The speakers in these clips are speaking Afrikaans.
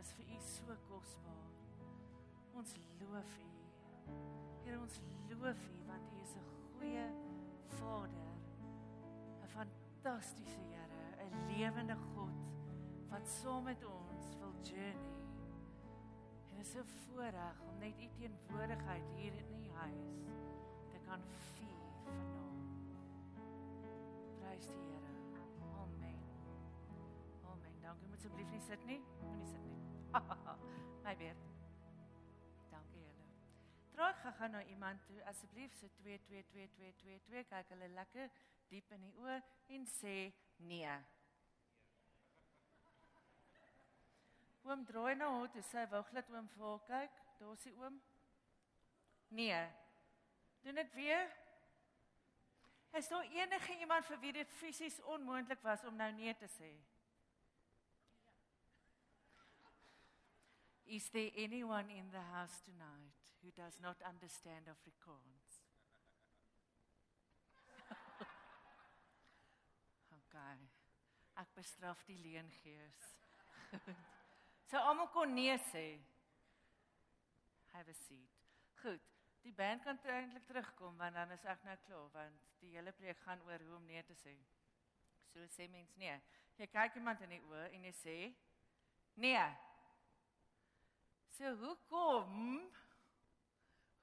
is vir U so kosbaar. Ons loof U. Here ons loof U want U is 'n goeie Vader. 'n Fantastiese Here, 'n lewende God wat saam met ons wil journey. En is 'n voorreg om net U teenwoordigheid hier in die huis te kan vier vanaand. Prys die Here. Amen. Amen. Dankie. Moet asseblief nie sit nie. My weer. Dankie julle. Terug gaan nou iemand toe asseblief so 2 2 2 2 2 2 kyk hulle lekker diep in die oë en sê nee. Oom draai na nou, toe sy wou glad oom vir haar kyk. Daar's die oom. Nee. Doen dit weer. Is daar enige iemand vir wie dit fisies onmoontlik was om nou nee te sê? Is there anyone in the house tonight who does not understand Afrikaans? okay. Ek bestraf die leengees. So almal kon nee sê. Have a seat. Goed. Die band kan eintlik terugkom want dan is ek nou klaar want die hele preek gaan oor hoe om nee te sê. So sê mens nee. Jy kyk iemand in die oë en jy sê nee. So hoekom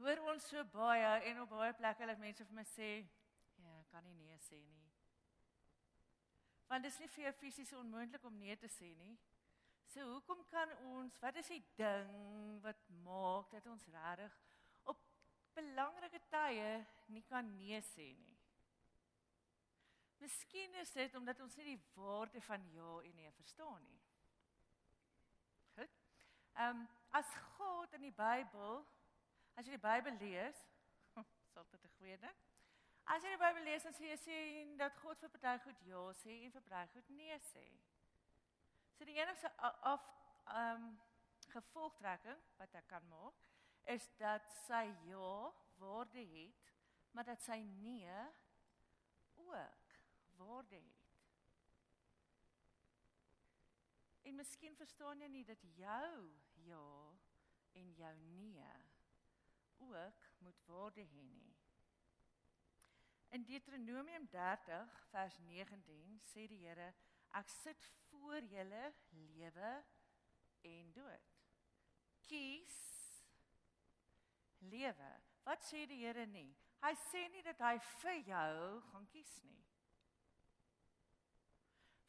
hoor ons so baie en op baie plekke dat mense vir my sê ja, kan nie nee sê nie. Want dit is nie vir jou fisies onmoontlik om nee te sê nie. So hoekom kan ons, wat is die ding wat maak dat ons regtig op belangrike tye nie kan nee sê nie? Miskien is dit omdat ons nie die waarde van ja en nee verstaan nie. Goed. Ehm um, as God in die Bybel, as jy die Bybel lees, sal dit 'n goeie ding. As jy die Bybel lees, dan sien jy dat God vir party goed ja sê en vir party goed nee sê. So die enigste af ehm um, gevolgtrekking wat ek kan maak is dat sy ja waarde het, maar dat sy nee ook waarde het. En miskien verstaan jy nie dat jou ja en jou nee ook moet waarde hê nie. In Deuteronomium 30 vers 19 sê die Here Ek sit voor julle lewe en dood. Kies lewe. Wat sê die Here nie? Hy sê nie dat hy vir jou gaan kies nie.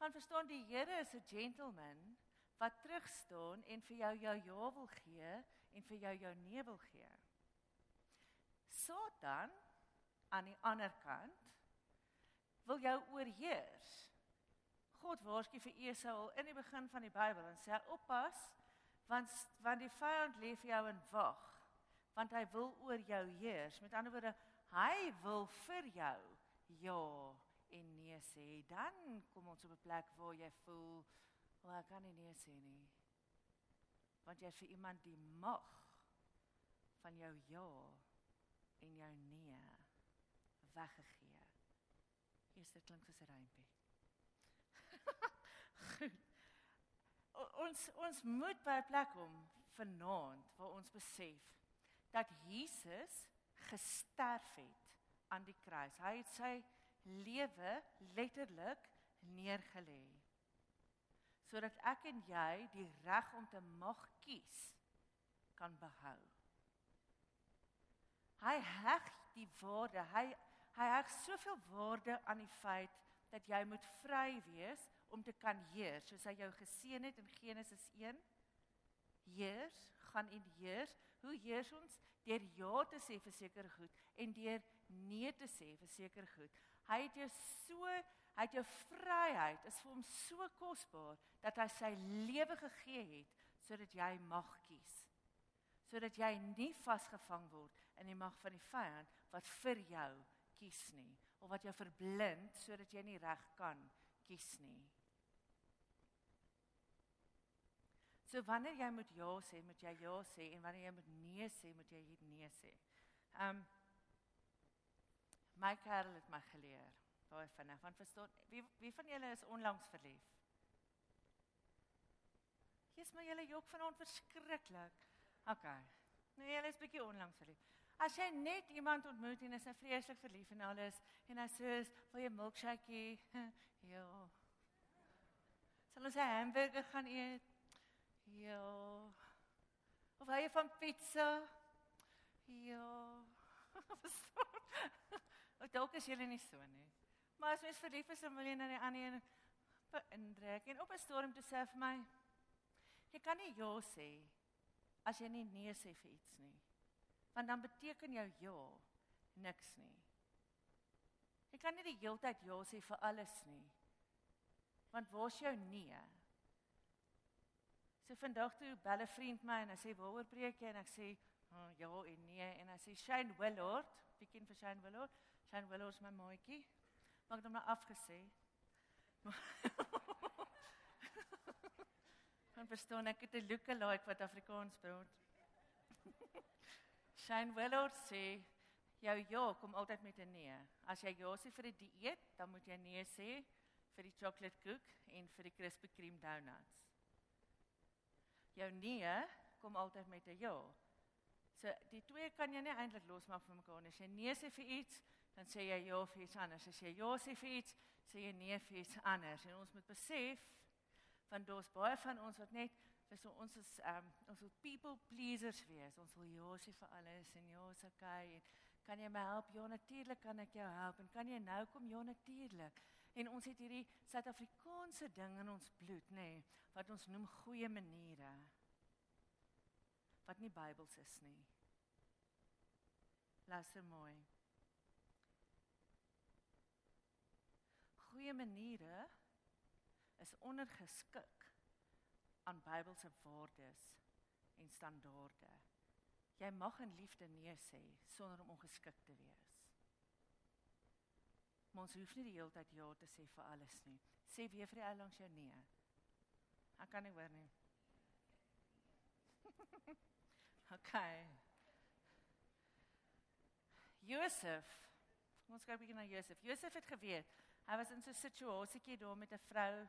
Want verstaan die Here is 'n gentleman wat terug staan en vir jou jou ja wil gee en vir jou jou nee wil gee. Satan aan die ander kant wil jou oorheers. God waarsku vir Esau in die begin van die Bybel en sê oppas want want die vyand lê vir jou in wag want hy wil oor jou heers met ander woorde hy wil vir jou ja en nee sê dan kom ons op 'n plek waar jy voel wel ek kan nie nee sê nie want jy vir iemand die mag van jou ja en jou nee weggegee is dit klink soos 'n rympie Goed. Ons ons moet by 'n plek kom vanaand waar ons besef dat Jesus gesterf het aan die kruis. Hy het sy lewe letterlik neergelê sodat ek en jy die reg om te mag kies kan behou. Hy heg die waarde, hy hy heg soveel waarde aan die feit dat jy moet vry wees om te kan heers, soos hy jou geseën het in Genesis 1. Heers, gaan in heers. Hoe heers ons? Deur ja te sê vir seker goed en deur nee te sê vir seker goed. Hy het jou so, hy het jou vryheid is vir hom so kosbaar dat hy sy lewe gegee het sodat jy mag kies. Sodat jy nie vasgevang word in die mag van die vyand wat vir jou kies nie of wat jou verblind sodat jy nie reg kan kies nie. So wanneer jy moet ja sê, moet jy ja sê en wanneer jy moet nee sê, moet jy nee sê. Um my kerel het my geleer baie vinnig want verstaan wie wie van julle is onlangs verlief? Jy's maar julle jok vanaand verskriklik. OK. Nou julle is bietjie onlangs verlief. As jy net iemand ontmoet en is hy vreeslik verlief en alles en hy sê, "Wil jy milkshake?" ja. Sal ons 'n hamburger gaan eet? Ja. Of hy van pizza? Ja. Of dalk is julle nie so nie. Maar as mens verlief is, dan wil jy na die ander een beïndruk en op 'n storm te sê vir my, jy kan nie ja sê as jy nie nee sê vir iets nie. Want dan beteken jou ja niks nie. Jy kan nie die hele tyd ja sê vir alles nie. Want waar's jou nee? So vandag toe bel 'n vriend my en hy sê waaroor preek jy en ek sê oh, ja en nee en hy sê Shane Willard, ken vir Shane Willard? Shane Willard is my maatjie. Maar ek het hom nou afgesê. Dan verstaan ek dit 'n lookalike wat Afrikaans praat. Shane Willard sê jou ja kom altyd met 'n nee. As jy ja sê vir 'n die dieet, dan moet jy nee sê vir die chocolate koek en vir die Krispy Kreme donuts. Jou nee kom altyd met 'n ja. So die twee kan jy nie eintlik losmaak van mekaar nie. As jy nee sê vir iets, dan sê jy ja vir iets anders. As jy ja sê vir iets, sê jy nee vir iets anders. En ons moet besef want daar's baie van ons wat net so ons is um ons wil people pleasers wees. Ons wil ja sê vir alles en ja, is okay. En kan jy my help? Ja, natuurlik kan ek jou help. En kan jy nou kom? Ja, natuurlik. En ons het hierdie Suid-Afrikaanse ding in ons bloed, nê, nee, wat ons noem goeie maniere. Wat nie Bybels is nie. Luister mooi. Goeie maniere is ondergeskik aan Bybelse waardes en standaarde. Jy mag in liefde nee sê sonder om ongeskik te wees. Maar ons hoef nie die hele tyd ja te sê vir alles nie. Sê weer vir die ou langs jou nee. Ek kan nie hoor nie. okay. Josef. Ons kyk bietjie na Josef. Josef het geweet hy was in so 'n situasietjie daar met 'n vrou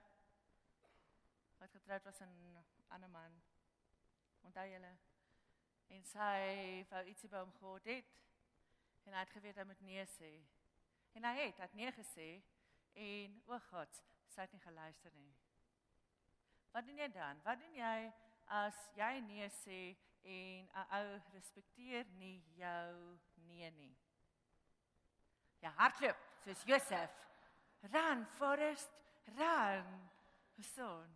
wat getroud was aan 'n ander man. Onthou julle? En sy wou ietsie by hom gehad het en hy het geweet hy moet nee sê. En hy het, het nee gesê en o God, sy het nie geluister nie. Wat doen jy dan? Wat doen jy as jy nee sê en 'n ou respekteer nie jou nee nie? Ja, hardloop, soos Josef. Run, Forrest, run. Son.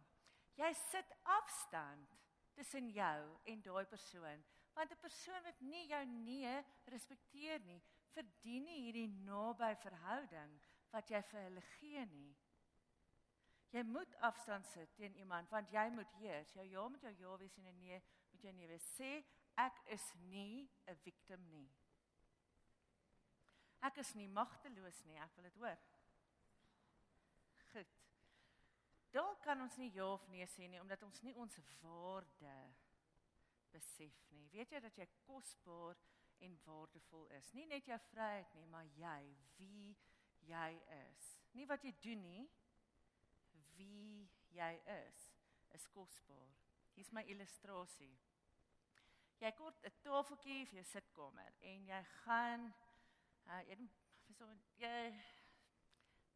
Jy sit afstand tussen jou en daai persoon, want 'n persoon wat nie jou nee respekteer nie, verdien nie hierdie naby verhouding wat jy vir hulle gee nie. Jy moet afstand sit teen iemand want jy moet heers. Jou ja moet jou ja wees en 'n nee moet jou nee wees. Sê ek is nie 'n victim nie. Ek is nie magteloos nie, ek wil dit hoor. Goed. Dalk kan ons nie ja of nee sê nie omdat ons nie ons waarde besef nie. Weet jy dat jy kosbaar en waardevol is? Nie net jou vryheid nie, maar jy, wie jy is. Nie wat jy doen nie, wie jy is, is kosbaar. Hier's my illustrasie. Jy kort 'n tafeltjie vir jou sitkamer en jy gaan uh jy so jy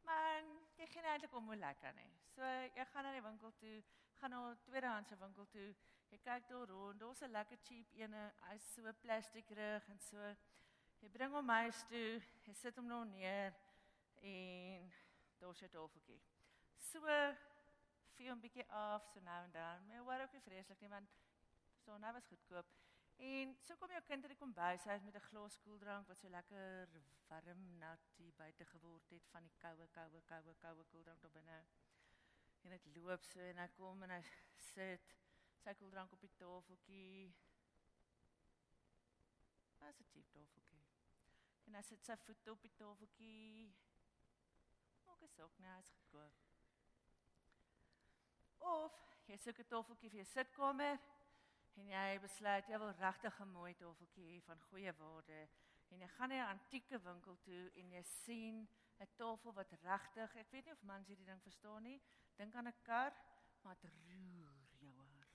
man, jy gaan eintlik om lekker nie. So jy gaan na die winkel toe, gaan na 'n tweedehandse winkel toe. Jy kyk daar rond, daar's 'n lekker cheap ene, hy's so plastiek rug en so. Jy bring hom huis toe, jy sit hom nou neer en daar's jy tafeltjie. So vir 'n bietjie af so nou en dan. Maar wat ook nie vreeslik nie want so nou was goedkoop. En so kom jou kind uit die kombuis uit met 'n glas koeldrank wat so lekker warm nat hier buite geword het van die koue koue koue koue koeldrank daar binne. En dit loop so en hy kom en hy sit sy koeldrank op die tafeltjie. Wat 'n cheap tafeltjie. En hy sit sy voet op die tafeltjie. Maak as ook nou is gekoop. Of jy soek 'n tafeltjie vir jou sitkamer en jy besluit jy wil regtig 'n mooi tafeltjie hê van goeie waarde en jy gaan na 'n antieke winkel toe en jy sien 'n tafel wat regtig, ek weet nie of mans hierdie ding verstaan nie, dink aan 'n kar, maar dit roer jou hart.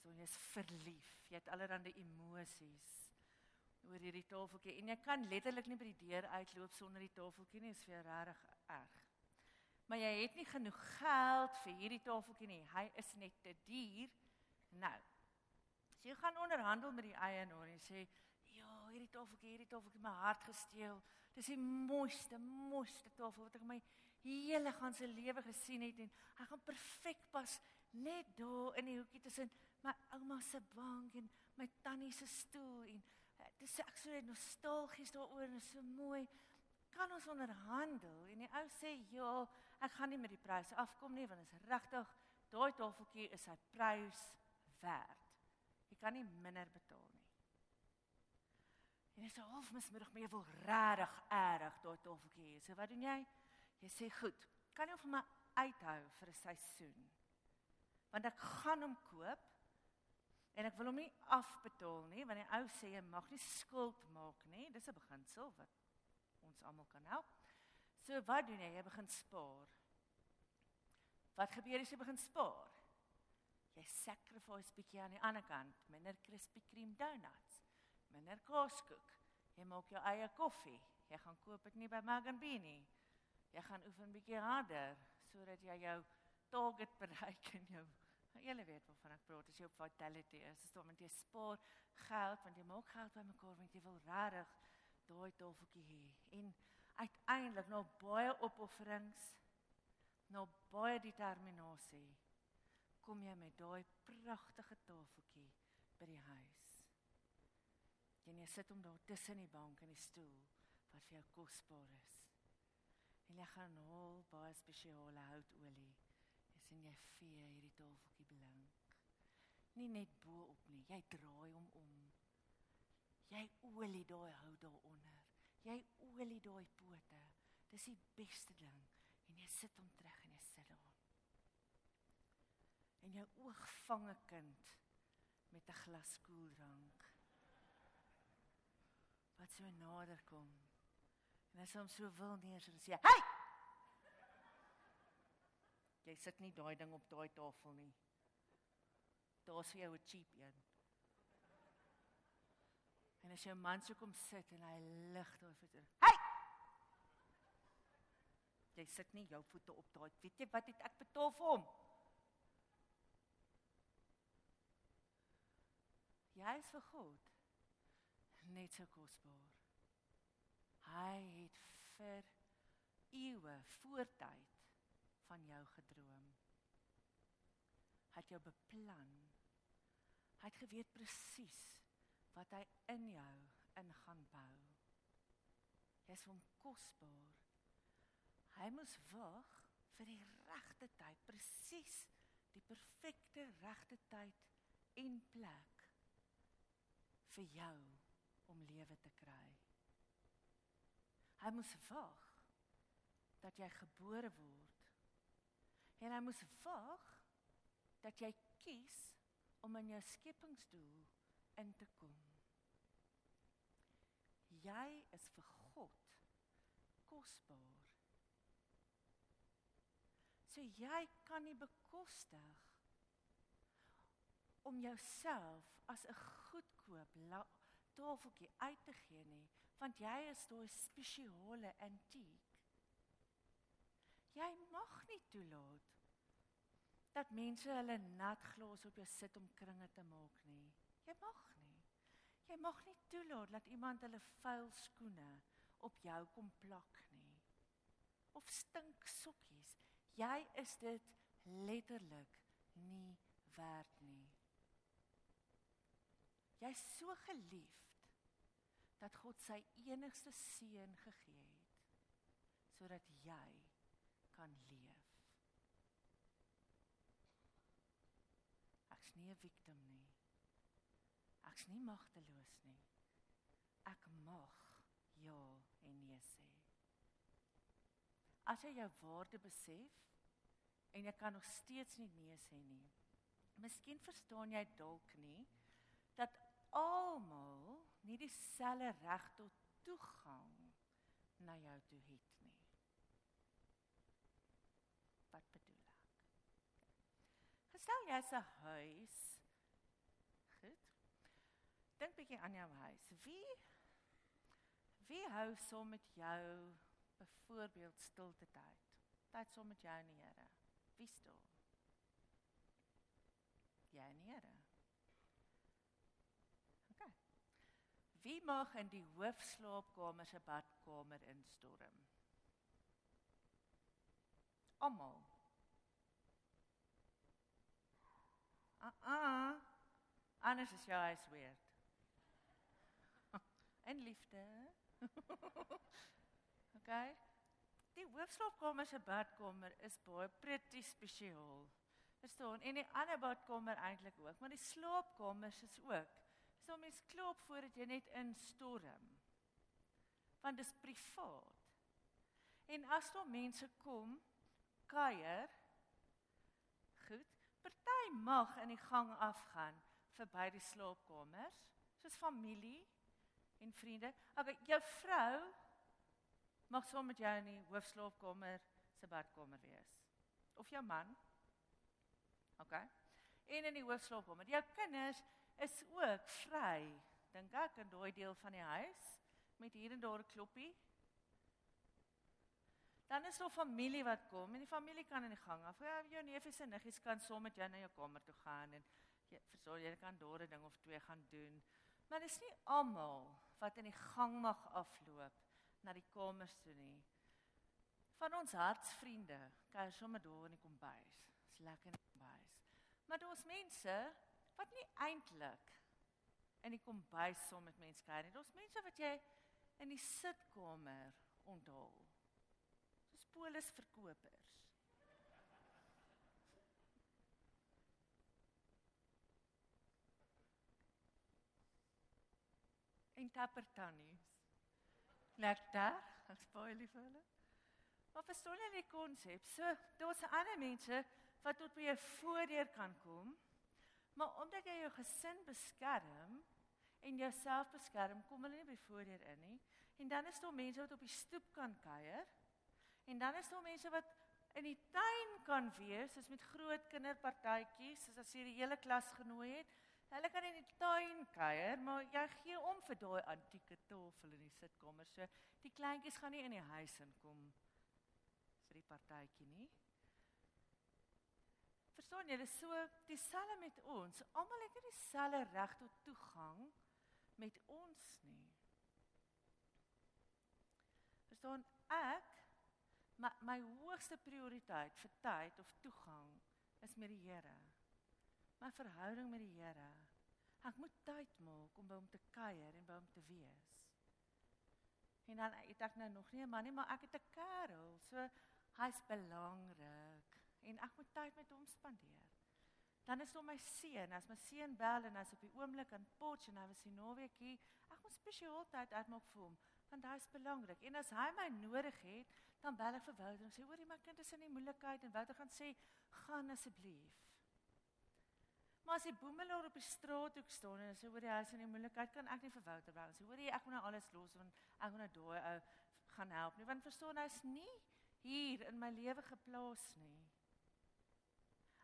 so jy's verlief. Jy het allerlei emosies oor hierdie tafeltjie en jy kan letterlik nie by die deur uitloop sonder die tafeltjie nie, is vir jou regtig erg. Maar jy het nie genoeg geld vir hierdie tafeltjie nie. Hy is net te duur. Nou. So jy gaan onderhandel met die eienaar en sê, "Ja, hierdie tafeltjie, hierdie tafeltjie my hart gesteel. Dis die mooiste, mooiste tafel wat ek my hele ganse lewe gesien het en hy gaan perfek pas net daar in die hoekie tussen my ouma se bank en my tannie se stoel en dis ek so nostalgies daaroor en so mooi. Kan ons onderhandel? En die ou sê ja, ek gaan nie met die pryse afkom nie want is regtig daai tafeltjie is sy prys werd. Jy kan nie minder betaal nie. En dis half mismiddag maar jy wil regtig erg daai tafeltjie hê. So wat doen jy? Jy sê goed, kan jy vir my uithou vir 'n seisoen? Want ek gaan hom koop En ek wil hom nie afbetaal nie want die ou sê jy mag nie skuld maak nie. Dis 'n beginsel wat ons almal kan help. So wat doen jy? Jy begin spaar. Wat gebeur as jy begin spaar? Jy sacrifice bietjie aan die ander kant, minder Krispy Kreme donuts, minder kaaskoek. Jy maak jou eie koffie. Jy gaan koop dit nie by Mug and Bean nie. Jy gaan oefen bietjie harder sodat jy jou target bereik in jou Nou julle weet waarvan ek praat as jy op vitality is. Dis om jy spaar geld want jy maak geld bymekaar want jy wil regtig daai tafeltjie hê. En uiteindelik na baie opofferings, na baie determinasie kom jy met daai pragtige tafeltjie by die huis. En jy sit hom daar tussen die bank en die stoel wat vir jou kosbaar is. En jy gaan haal baie spesiale houtolie sien jy vee hierdie tafeltjie blink. Nie net bo op nie, jy draai hom om. Jy olie daai hou daaronder. Jy olie daai pote. Dis die beste ding. En jy sit hom terug en jy sit daar. En jou oog vang 'n kind met 'n glas koeldrank. Wat so nader kom. En as hom so wil neer sê, "Hey!" Jy sit nie daai ding op daai tafel nie. Daar's vir jou 'n cheap een. En as 'n man sou kom sit en hy lig daai voete. Hey! Jy sit nie jou voete op daai. Weet jy wat het ek betaal vir hom? Jy is vir God net so kosbaar. Hy het vir eeue voortyd van jou gedroom. Hy het jou beplan. Hy het geweet presies wat hy in jou in gaan bou. Jy's hom kosbaar. Hy moes wag vir die regte tyd, presies die perfekte regte tyd en plek vir jou om lewe te kry. Hy moes wag dat jy gebore word En hy moes wag dat jy kies om in jou skepingsdoel in te kom. Jy is vir God kosbaar. So jy kan nie bekostig om jouself as 'n goedkoop tafeltjie uit te gee nie, want jy is daai spesiale antiek. Jy mag nie toelaat dat mense hulle nat glas op jou sit om kringe te maak nie. Jy mag nie. Jy mag nie toelaat dat iemand hulle vuil skoene op jou kom plak nie. Of stink sokkies. Jy is dit letterlik nie werd nie. Jy's so geliefd dat God sy enigste seun gegee het sodat jy kan leef. Ek's nie 'n victim nie. Ek's nie magteloos nie. Ek mag ja en nee sê. As jy jou waarde besef en jy kan nog steeds nie nee sê nie. Miskien verstaan jy dalk nie dat almal nie dieselfde reg tot toegang na jou toe het nie. Wat bedoel ek? Gestel jy 'n huis dink bietjie aan jou huis. Wie wie hou saam met jou byvoorbeeld stilte tyd? Tyd saam met jou en die Here. Wie stil? Jy en die Here. OK. Wie mag in die hoofslaapkamer se badkamer instorm? Almal. Ah ah. Anders is jou huis weird. En liefde. OK. Die hoofslaapkamer se badkamer is baie pretty spesiaal. Verstaan? En die ander badkamer eintlik ook, maar die slaapkamers is ook. So mens klop voordat jy net instorm. Want dis privaat. En as daar mense kom kuier, goed, party mag in die gang afgaan verby die slaapkamers, soos familie en vriende. Okay, jou vrou mag saam met jou in die hoofslaapkamer se badkamer wees. Of jou man. Okay. En in die hoofslaapkamer. Jou kinders is ook vry, dink ek, in daai deel van die huis met hier en daar 'n kloppie. Dan is daar familie wat kom en die familie kan in die gang af. Ja, jou neefies en niggies kan saam met jou na jou kamer toe gaan en jy versorg jy kan daar 'n ding of twee gaan doen. Maar dis nie almal wat in die gang mag afloop na die kamers toe nie. Van ons hartsvriende, kyk sommer daar in die kombuis. Dis lekker in die kombuis. Maar daar's mense wat nie eintlik in die kombuis saam met mense kuier nie. Daar's mense wat jy in die sitkamer onthaal. Dis polisverkopers. En tapper tannies. Lekker, ek spoil lief vir hulle. Maar verstaan jy die konsep? So, daar's ander mense wat tot by jou voordeur kan kom. Maar omdat jy jou gesin beskerm en jouself beskerm, kom hulle nie by voordeur in nie. En dan is daar mense wat op die stoep kan kuier. En dan is daar mense wat in die tuin kan wees, soos met groot kinderpartytjies, soos as jy die hele klas genooi het. Hulle kan in die tuin kuier, maar jy gee om vir daai antieke tafel in die sitkamer. So die kleintjies gaan nie in die huis inkom vir die partytjie nie. Verstaan is so dieselfde met ons. Almal het nie dieselfde reg tot toegang met ons nie. Verstaan ek my my hoogste prioriteit vir tyd of toegang is met die Here my verhouding met die Here. Ek moet tyd maak om by hom te kuier en by hom te wees. En dan ek nou nog nie 'n man nie, maar ek het 'n kerel. So hy's belangrik en ek moet tyd met hom spandeer. Dan is hom my seun, as my seun bel en hy's op die oomblik in Potch en hy was hier naweekie, ek moet spesiaal tyd uitmaak vir hom want hy's belangrik. En as hy my nodig het, dan bel ek vir Wouter en sê hoor jy my kind is in die moeilikheid en Wouter gaan sê gaan asseblief. Maar as die boemelaar op die straat hoek staan en sê hoor jy hy's in die moeilikheid, kan ek nie vir Wouter bel sê hoor jy ek moet nou alles los want ek moet nou daai ou gaan help nie want verstaan hy's nie hier in my lewe geplaas nie.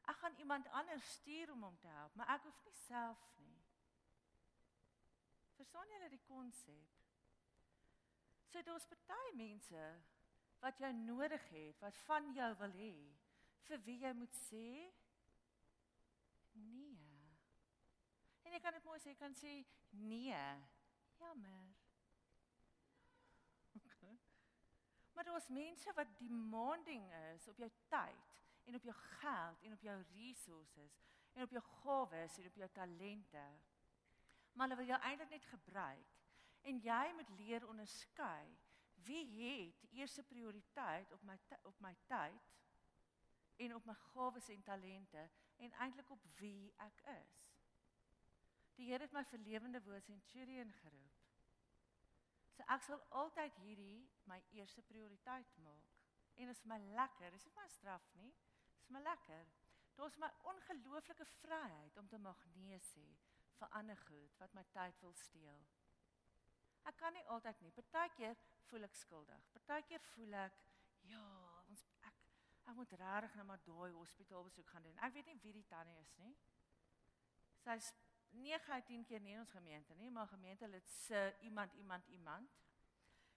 Ek gaan iemand anders stuur om hom te help, maar ek hoef nie self nie. Verstaan julle die konsep? So daar's party mense wat jy nodig het, wat van jou wil hê, vir wie jy moet sê nee. En jy kan dit mooi sê, jy kan sê nee. Jammer. Okay. Maar daar's mense wat demanding is op jou tyd en op jou geld en op jou resources en op jou gawes en op jou talente. Maar hulle wil jou eintlik net gebruik. En jy moet leer onderskei wie het eerste prioriteit op my op my tyd en op my gawes en talente en eintlik op wie ek is. Die Here het my vir lewende woord centurion geroep. So ek sal altyd hierdie my eerste prioriteit maak. En dit is my lekker, dis nie my straf nie. Dis my lekker. Daar's my ongelooflike vryheid om te mag nee sê vir ander goed wat my tyd wil steel. Ek kan nie altyd nie. Partykeer voel ek skuldig. Partykeer voel ek ja, ons ek ek moet regtig nou maar daai hospitaal besoek gaan doen. Ek weet nie wie die tannie is nie. Sy's 9 uit 10 keer nie in ons gemeente nie, maar gemeente lid se iemand iemand iemand.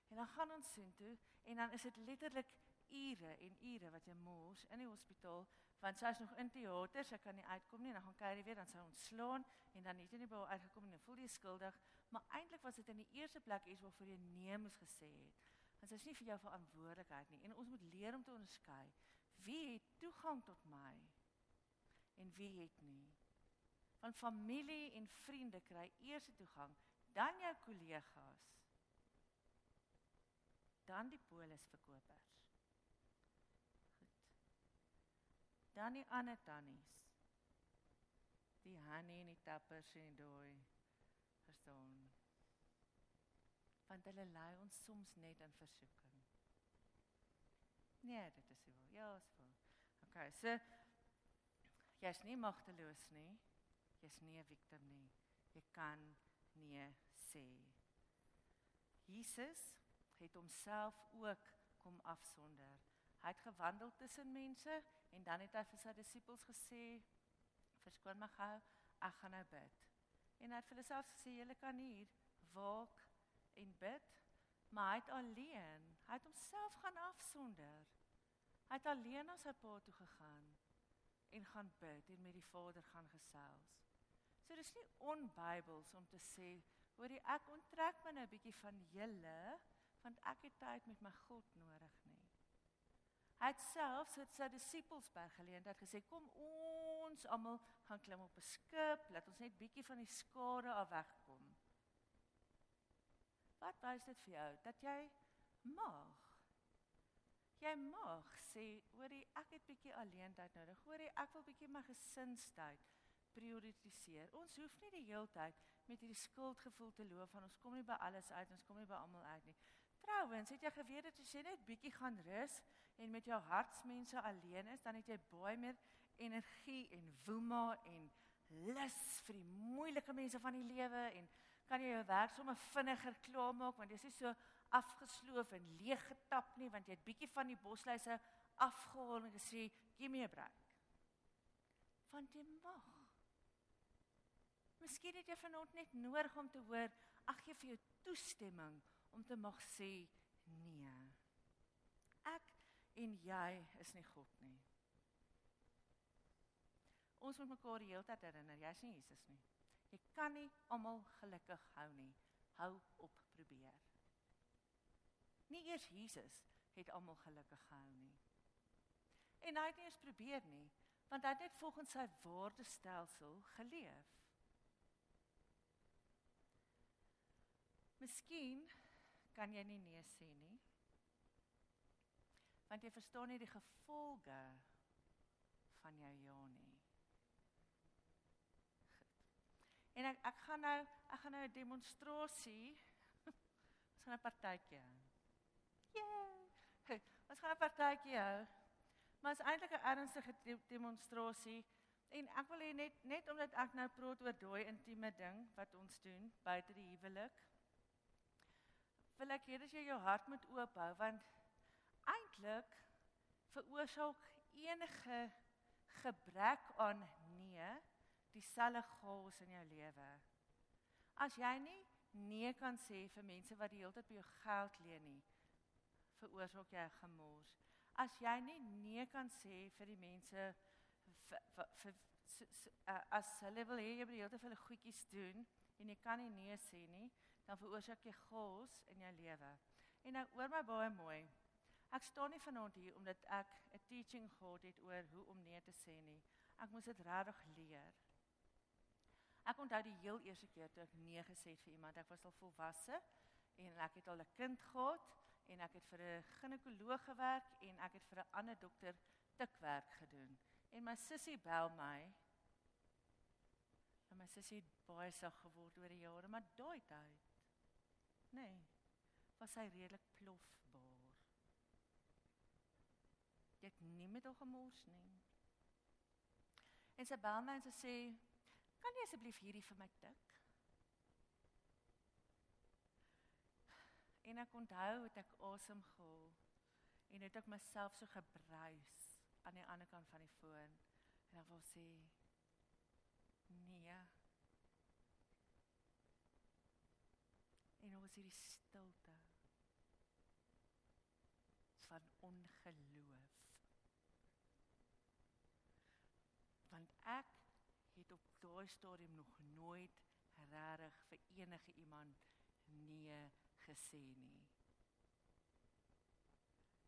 En dan gaan ons sien toe en dan is dit letterlik ure en ure wat jy mors in die hospitaal want sy is nog in teater, sy kan nie uitkom nie dan gaan jy weer dan sy ontslaan en dan het jy nie by haar uitgekom dan voel jy skuldig, maar eintlik was dit in die eerste plek iets waarvoor jy nee moes gesê het. Want dit is nie vir jou verantwoordelikheid nie en ons moet leer om te onderskei wie het toegang tot my en wie het nie. Van familie en vriende kry eers toegang, dan jou kollegas. Dan die polisverkopers. Goed. Dan die ander tannies. Die Hannie en die tappers en die dooi. Verstaan? Want hulle lei ons soms net in versoeking. Nee, dit is wel. Ja, is wel. Okay, so jy's nie magteloos nie. Jy's nie 'n victim nie. Jy kan nee sê. Jesus het homself ook kom afsonder. Hy het gewandel tussen mense en dan het hy vir sy disippels gesê: "Verskoon my gou, ek gaan nou bid." En hy het vir hulle self gesê: "Julle kan hier waak en bid." Maar hy het alleen, hy het homself gaan afsonder. Hy het alleen na sy pa toe gegaan en gaan bid en met die Vader gaan gesels. So dis nie onbybels om te sê, hoorie ek onttrek my nou 'n bietjie van julle want ek het tyd met my God nodig. Het selfs het sy disippels by geleentheid gesê, kom ons almal gaan klim op 'n skip, laat ons net bietjie van die skare af wegkom. Wat wys dit vir jou dat jy mag jy mag sê, hoorie, ek het bietjie alleentyd nodig. Hoorie, ek wil bietjie my gesinstyd prioritiseer. Ons hoef nie die hele tyd met hierdie skuldgevoel te loop van ons kom nie by alles uit, ons kom nie by almal uit nie. Trouwens, het jy geweet dat jy net bietjie gaan rus en met jou hartsmense alleen is, dan het jy baie meer energie en woema en lus vir die moeilike mense van die lewe en kan jy jou werk sommer vinniger klaarmaak want jy is so afgesloof en leeg getap nie want jy het bietjie van die bosluise afgehaal en gesê gee my 'n breek. Want jy mag. Miskien het jy vanaand net nodig om te hoor ag gee vir jou toestemming om te mag sê nee. En jy is nie God nie. Ons moet mekaar die hele tyd herinner jy's nie Jesus nie. Jy kan nie almal gelukkig hou nie. Hou op probeer. Nie eers Jesus het almal gelukkig gehou nie. En hy het nie eens probeer nie, want hy het net volgens sy waardestelsel geleef. Miskien kan jy nie nee sê nie. Want jy verstaan nie die gevolge van jou ja nie. En ek ek gaan nou ek gaan nou 'n demonstrasie. Ons gaan 'n partytjie hou. Ons gaan 'n partytjie hou. Maar is eintlik 'n ernstige de demonstrasie en ek wil hê net net omdat ek nou praat oor daai intieme ding wat ons doen buite die huwelik. Wil ek hê dat jy jou hart moet oop hou want eintlik veroorsaak enige gebrek aan nee dieselfde chaos in jou lewe. As jy nie nee kan sê vir mense wat die hele tyd by jou geld leen nie, veroorsaak jy gemors. As jy nie nee kan sê vir die mense vir vir as hulle wil hê jy moet die hele tyd vir hulle goedjies doen en jy kan nie nee sê nie, dan veroorsaak jy chaos in jou lewe. En nou oor my baie mooi. Ek staan nie vanaand hier omdat ek 'n teaching gehad het oor hoe om nee te sê nie. Ek moes dit regtig leer. Ek onthou die heel eerste keer toe ek nee gesê het vir iemand. Ek was al volwasse en ek het al 'n kind gehad en ek het vir 'n ginekoloog gewerk en ek het vir 'n ander dokter tikwerk gedoen. En my sussie bel my. En my sussie het baie sag geword oor die jare, maar daai tyd nee, was sy redelik plofbaar. Jy het nie met hom gemors nie. En sy bel my en sy sê, "Kan jy asseblief hierdie vir my tik?" En ek onthou het ek asem gehaal en het ek myself so gebruis aan die ander kant van die foon en dan wou sê, "Nee." En ons hierdie stilte van ongeloof. Want ek het op daai stadium nog nooit regtig vir enige iemand nee gesê nie.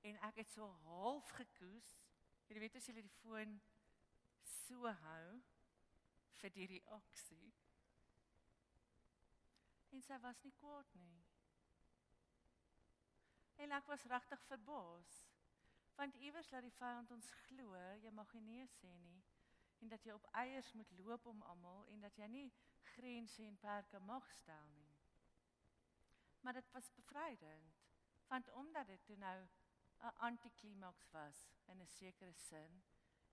En ek het so half gekoes. Jy weet as jy die foon so hou vir die reaksie. En sy was nie kwaad nie. En ek was regtig verbaas. Want iewers laat die vyand ons glo jy mag nie nee sê nie en dat jy op eiers moet loop om almal en dat jy nie grense en perke mag stel nie. Maar dit was bevrydend want omdat dit toe nou 'n antiklimaks was in 'n sekere sin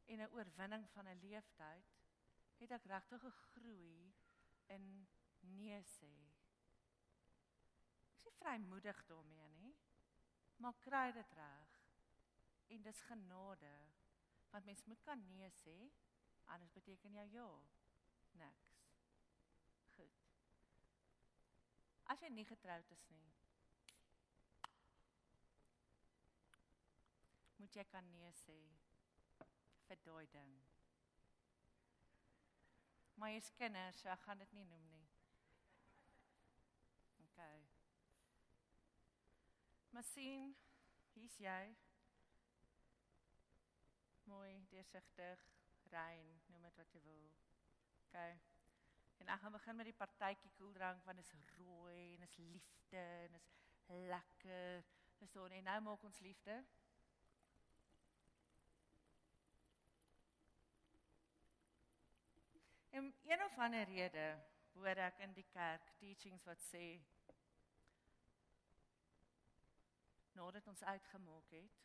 en 'n oorwinning van 'n leeftyd, het ek regtig gegroei in nee sê. Ek is nie vrymoedig daarmee nie, maar kry dit reg. En dis genade want mens moet kan nee sê anders beteken jou ja niks. Goed. As jy nie getroud is nie, moet jy kan nee sê vir daai ding. Maar jy's kinders, so ek gaan dit nie noem nie. OK. Maar sien, hier's jy. Mooi, deursigtig, rein, noem dit wat jy wil. OK. En ek gaan begin met die partytjie koeldrank want dit is rooi en dit is liefde en dit is lekker. Dis so en nou maak ons liefde. En een of ander rede hoor ek in die kerk teachings wat sê nadat ons uitgemaak het,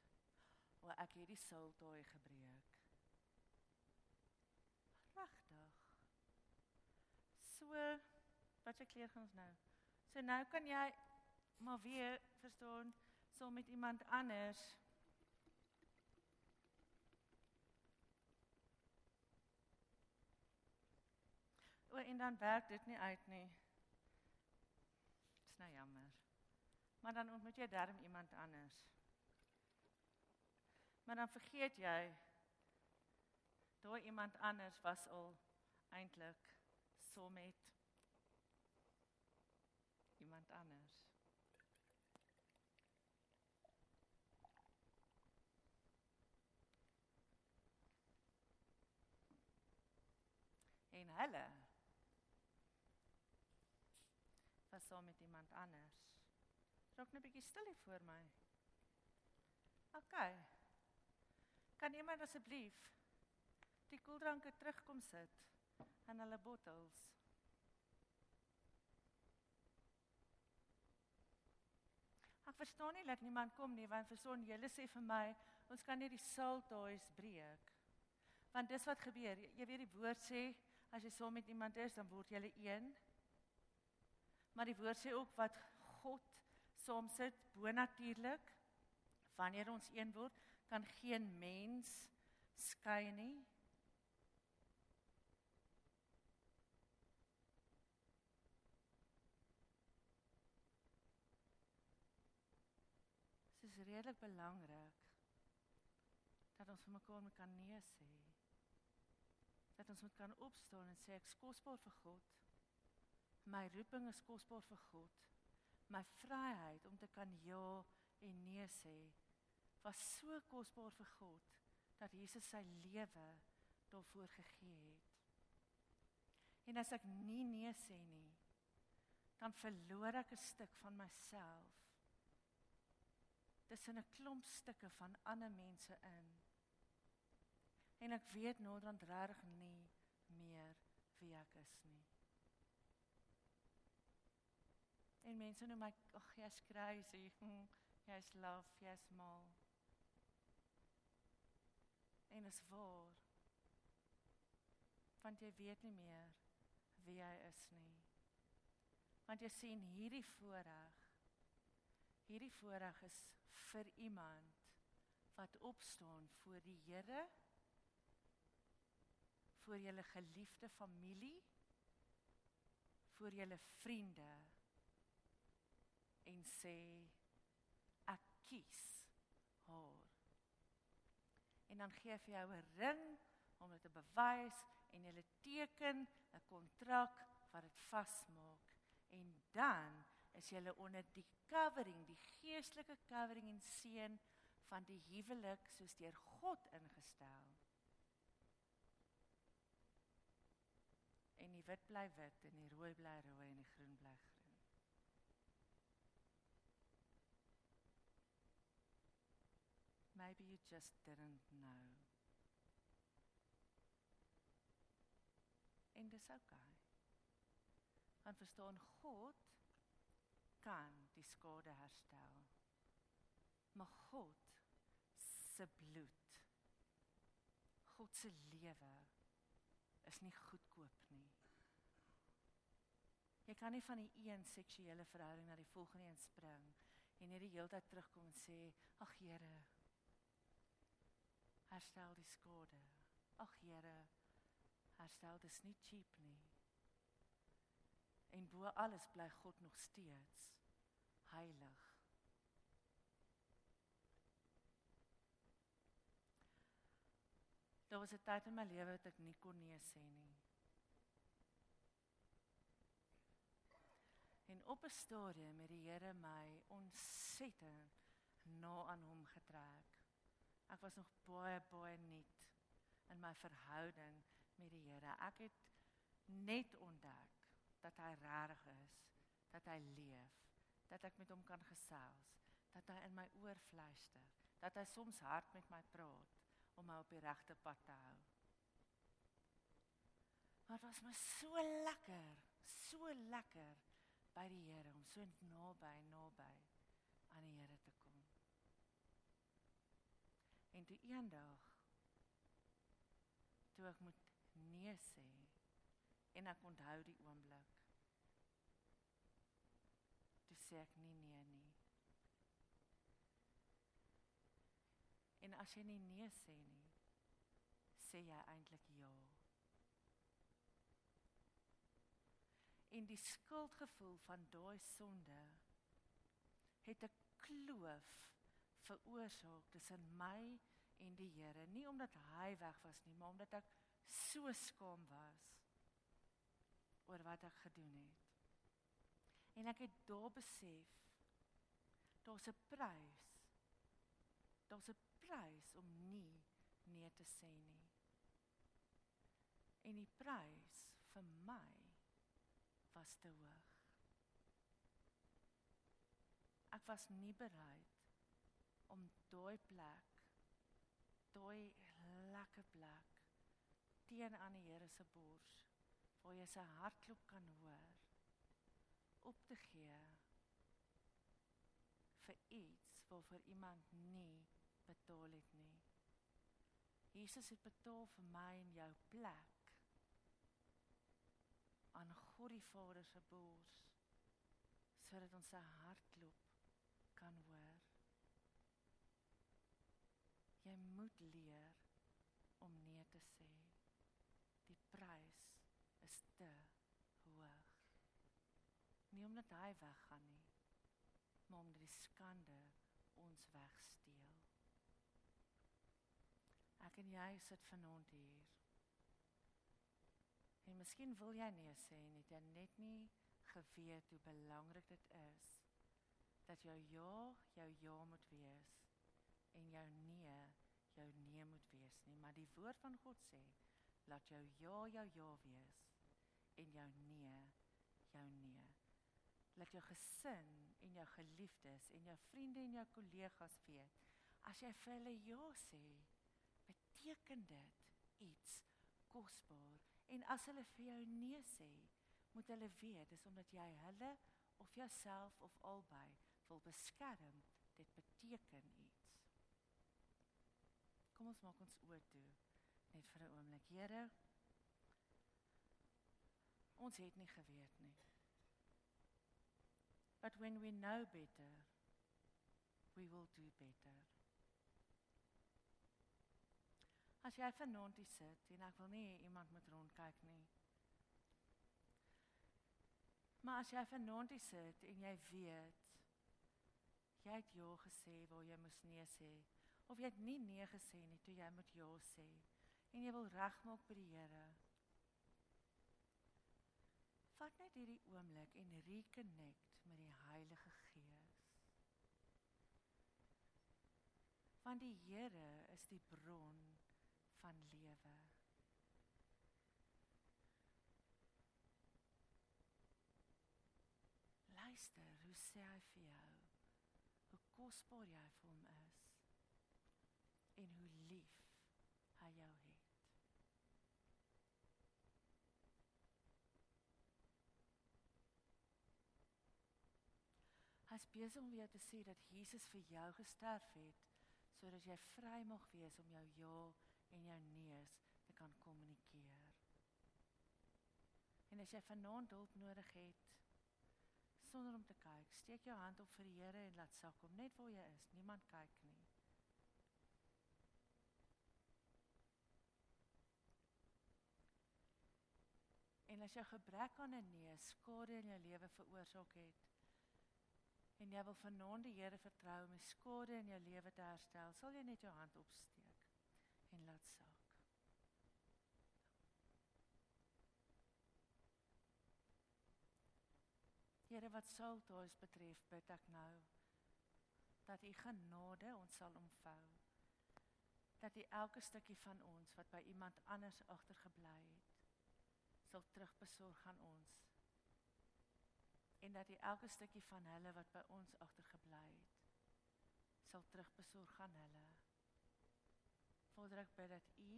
o ek het die sultaai gebreek. Regtig. So wat se kleer gaan ons nou? So nou kan jy maar weer verstaan so met iemand anders O, en dan werk dit nie uit nie. Dis nou jammer. Maar dan ontmoet jy darm iemand anders. Maar dan vergeet jy daai iemand anders was al eintlik so met iemand anders. En hulle was saam met iemand anders. Raak net 'n bietjie stil hier voor my. OK. Kan iemand asseblief die koeldranke terugkom sit in hulle bottels? Ek verstaan nie dat niemand kom nie want verson julle sê vir my ons kan nie die salthuis breek. Want dis wat gebeur. Jy weet die woord sê as jy saam met iemand is dan word julle een. Maar die woord sê ook wat God saam sit bonatuurlik wanneer ons een word, kan geen mens skei nie. Is redelik belangrik dat ons vir mekaar kan nee sê. Dat ons moet kan opstaan en sê ek is kosbaar vir God. My roeping is kosbaar vir God. My vryheid om te kan ja en nee sê was so kosbaar vir God dat Jesus sy lewe daarvoor gegee het. En as ek nie nee sê nie, dan verloor ek 'n stuk van myself. Dis 'n klomp stukke van ander mense in. En ek weet naderhand regtig nie meer wie ek is nie. En mense noem my, ag jy's crazy. Hm, jy's love, jy's mal. En is waar. Want jy weet nie meer wie jy is nie. Want jy sien hierdie voorreg. Hierdie voorreg is vir iemand wat opstaan voor die Here vir julle geliefde familie vir julle vriende en sê ek kies haar. En dan gee vir jou 'n ring om dit te bewys en jy teken 'n kontrak wat dit vasmaak. En dan is jy onder die covering, die geestelike covering en seën van die huwelik soos deur God ingestel. En die wit bly wit en die rooi bly rooi en die groen bly groen. Maybe you just didn't know. En dis okay. Want verstaan God kan die skade herstel. Maar God se bloed God se lewe is nie goedkoop nie. Jy kan nie van die een seksuele verhouding na die volgende een spring en net die hele tyd terugkom en sê ag Here herstel die skade. Ag Here herstel dit nie cheap nie. En bo alles bly God nog steeds heilig. Daar was 'n tyd in my lewe wat ek nie kon nee sê nie. En op 'n stadium het die Here my ontsettend na aan hom getrek. Ek was nog baie baie nuut in my verhouding met die Here. Ek het net ontdek dat hy regtig is, dat hy leef, dat ek met hom kan gesels, dat hy in my oor fluister, dat hy soms hard met my praat om my op die regte pad te hou. Maar dit was my so lekker, so lekker by die Here om so naby naby aan die Here te kom. En toe eendag toe ek moet nee sê en ek onthou die oomblik. Toe sê ek nie nee nie. En as jy nie nee sê nie, sê jy eintlik ja. En die skuldgevoel van daai sonde het 'n kloof veroorsaak tussen my en die Here, nie omdat hy weg was nie, maar omdat ek so skaam was oor wat ek gedoen het. En ek het daar besef daar's 'n prys. Daar's 'n prys om nie nee te sê nie. En die prys vir my was te hoog. Ek was nie bereid om daai plek daai lekker plek teen aan die Here se bors waar jy sy hartklop kan hoor op te gee vir iets waarvoor iemand nie betaal het nie. Jesus het betaal vir my en jou plek aan God die Vader se bors sodat ons sy hartklop kan hoor. Jy moet leer om nee te sê. Die prys is te hoog. Nie omdat hy weggaan nie, maar omdat die skande ons wegsteel. Ek en jy sit vanaand hier. En miskien wil jy nee sê het jy net nie geweet hoe belangrik dit is dat jou ja jou ja moet wees en jou nee jou nee moet wees nie, maar die woord van God sê laat jou ja jou ja wees en jou nee jou nee. Laat jou gesin en jou geliefdes en jou vriende en jou kollegas weet as jy vir hulle ja sê, beteken dit iets kosbaar en as hulle vir jou nee sê, moet hulle weet dis omdat jy hulle of jouself of albei wil beskerm. Dit beteken iets. Kom ons maak ons oë toe net vir 'n oomblik. Here, ons het nie geweet nie. But when we know better, we will do better. As jy vanaand hier sit en ek wil nie iemand moet rondkyk nie. Maar as jy vanaand hier sit en jy weet Jy het ja gesê waar jy moes nee sê of jy het nie nee gesê nie toe jy moet ja sê en jy wil regmaak by die Here. Vat net hierdie oomblik en reconnect met die Heilige Gees. Want die Here is die bron van lewe. Luister, hoe sê hy vir jou? Hoe kosbaar jy vir hom is en hoe lief hy jou het. Hy's besig om jou te sê dat Jesus vir jou gesterf het sodat jy vry mag wees om jou ja en jou nees te kan kommunikeer. En as jy vanaand hulp nodig het sonder om te kyk, steek jou hand op vir die Here en laat sak hom net waar jy is. Niemand kyk nie. En as jy gebrek aan 'n neus skade in jou lewe veroorsaak het, en jy wil vanaand die Here vertrou om skade in jou lewe te herstel, sal jy net jou hand opsteek en laat sak. Here wat Saltaas betref, bid ek nou dat U genade ons sal omvou. Dat U elke stukkie van ons wat by iemand anders agtergebly het, sal terugbesorg aan ons en dat hy elke stukkie van hulle wat by ons agtergebly het sal terugbesorg aan hulle. Vader ek bid dat U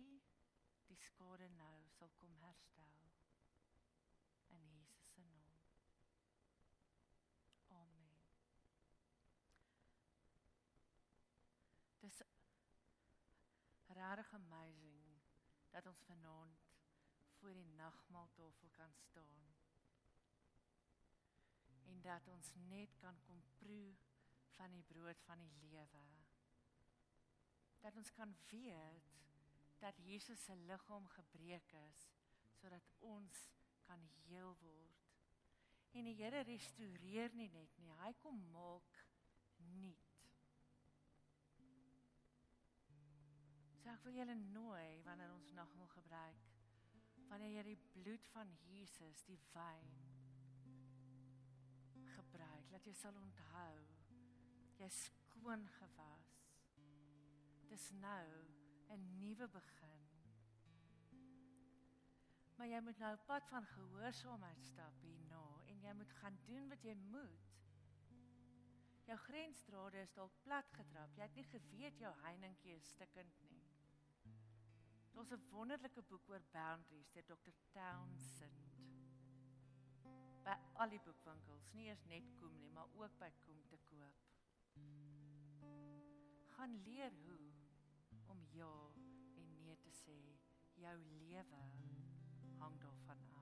die skade nou sal kom herstel in Jesus se naam. Amen. Dis regtig amazing dat ons vanaand voor die nagmaaltafel kan staan en dat ons net kan kom proe van die brood van die lewe. Dat ons kan weet dat Jesus se liggaam gebreek is sodat ons kan heel word. En die Here restoreer nie net nie, hy kom maak nuut. So ek wil julle nooi wanneer ons nagmaal gebruik, wanneer jy die bloed van Jesus, die wyn gebruik, dat jy sal onthou jy skoon gewas. Dis nou 'n nuwe begin. Maar jy moet nou pad van gehoorsaamheid stap hierna en jy moet gaan doen wat jy moet. Jou grensdrade is dalk plat getrap. Jy het nie geweet jou heiningkie is stikkend nie. Daar's 'n wonderlike boek oor boundaries deur Dr. Townsend by al die boekwinkels, nie eers net Koem nie, maar ook by Koem te koop. Gaan leer hoe om ja en nee te sê. Jou lewe hang daarvan af.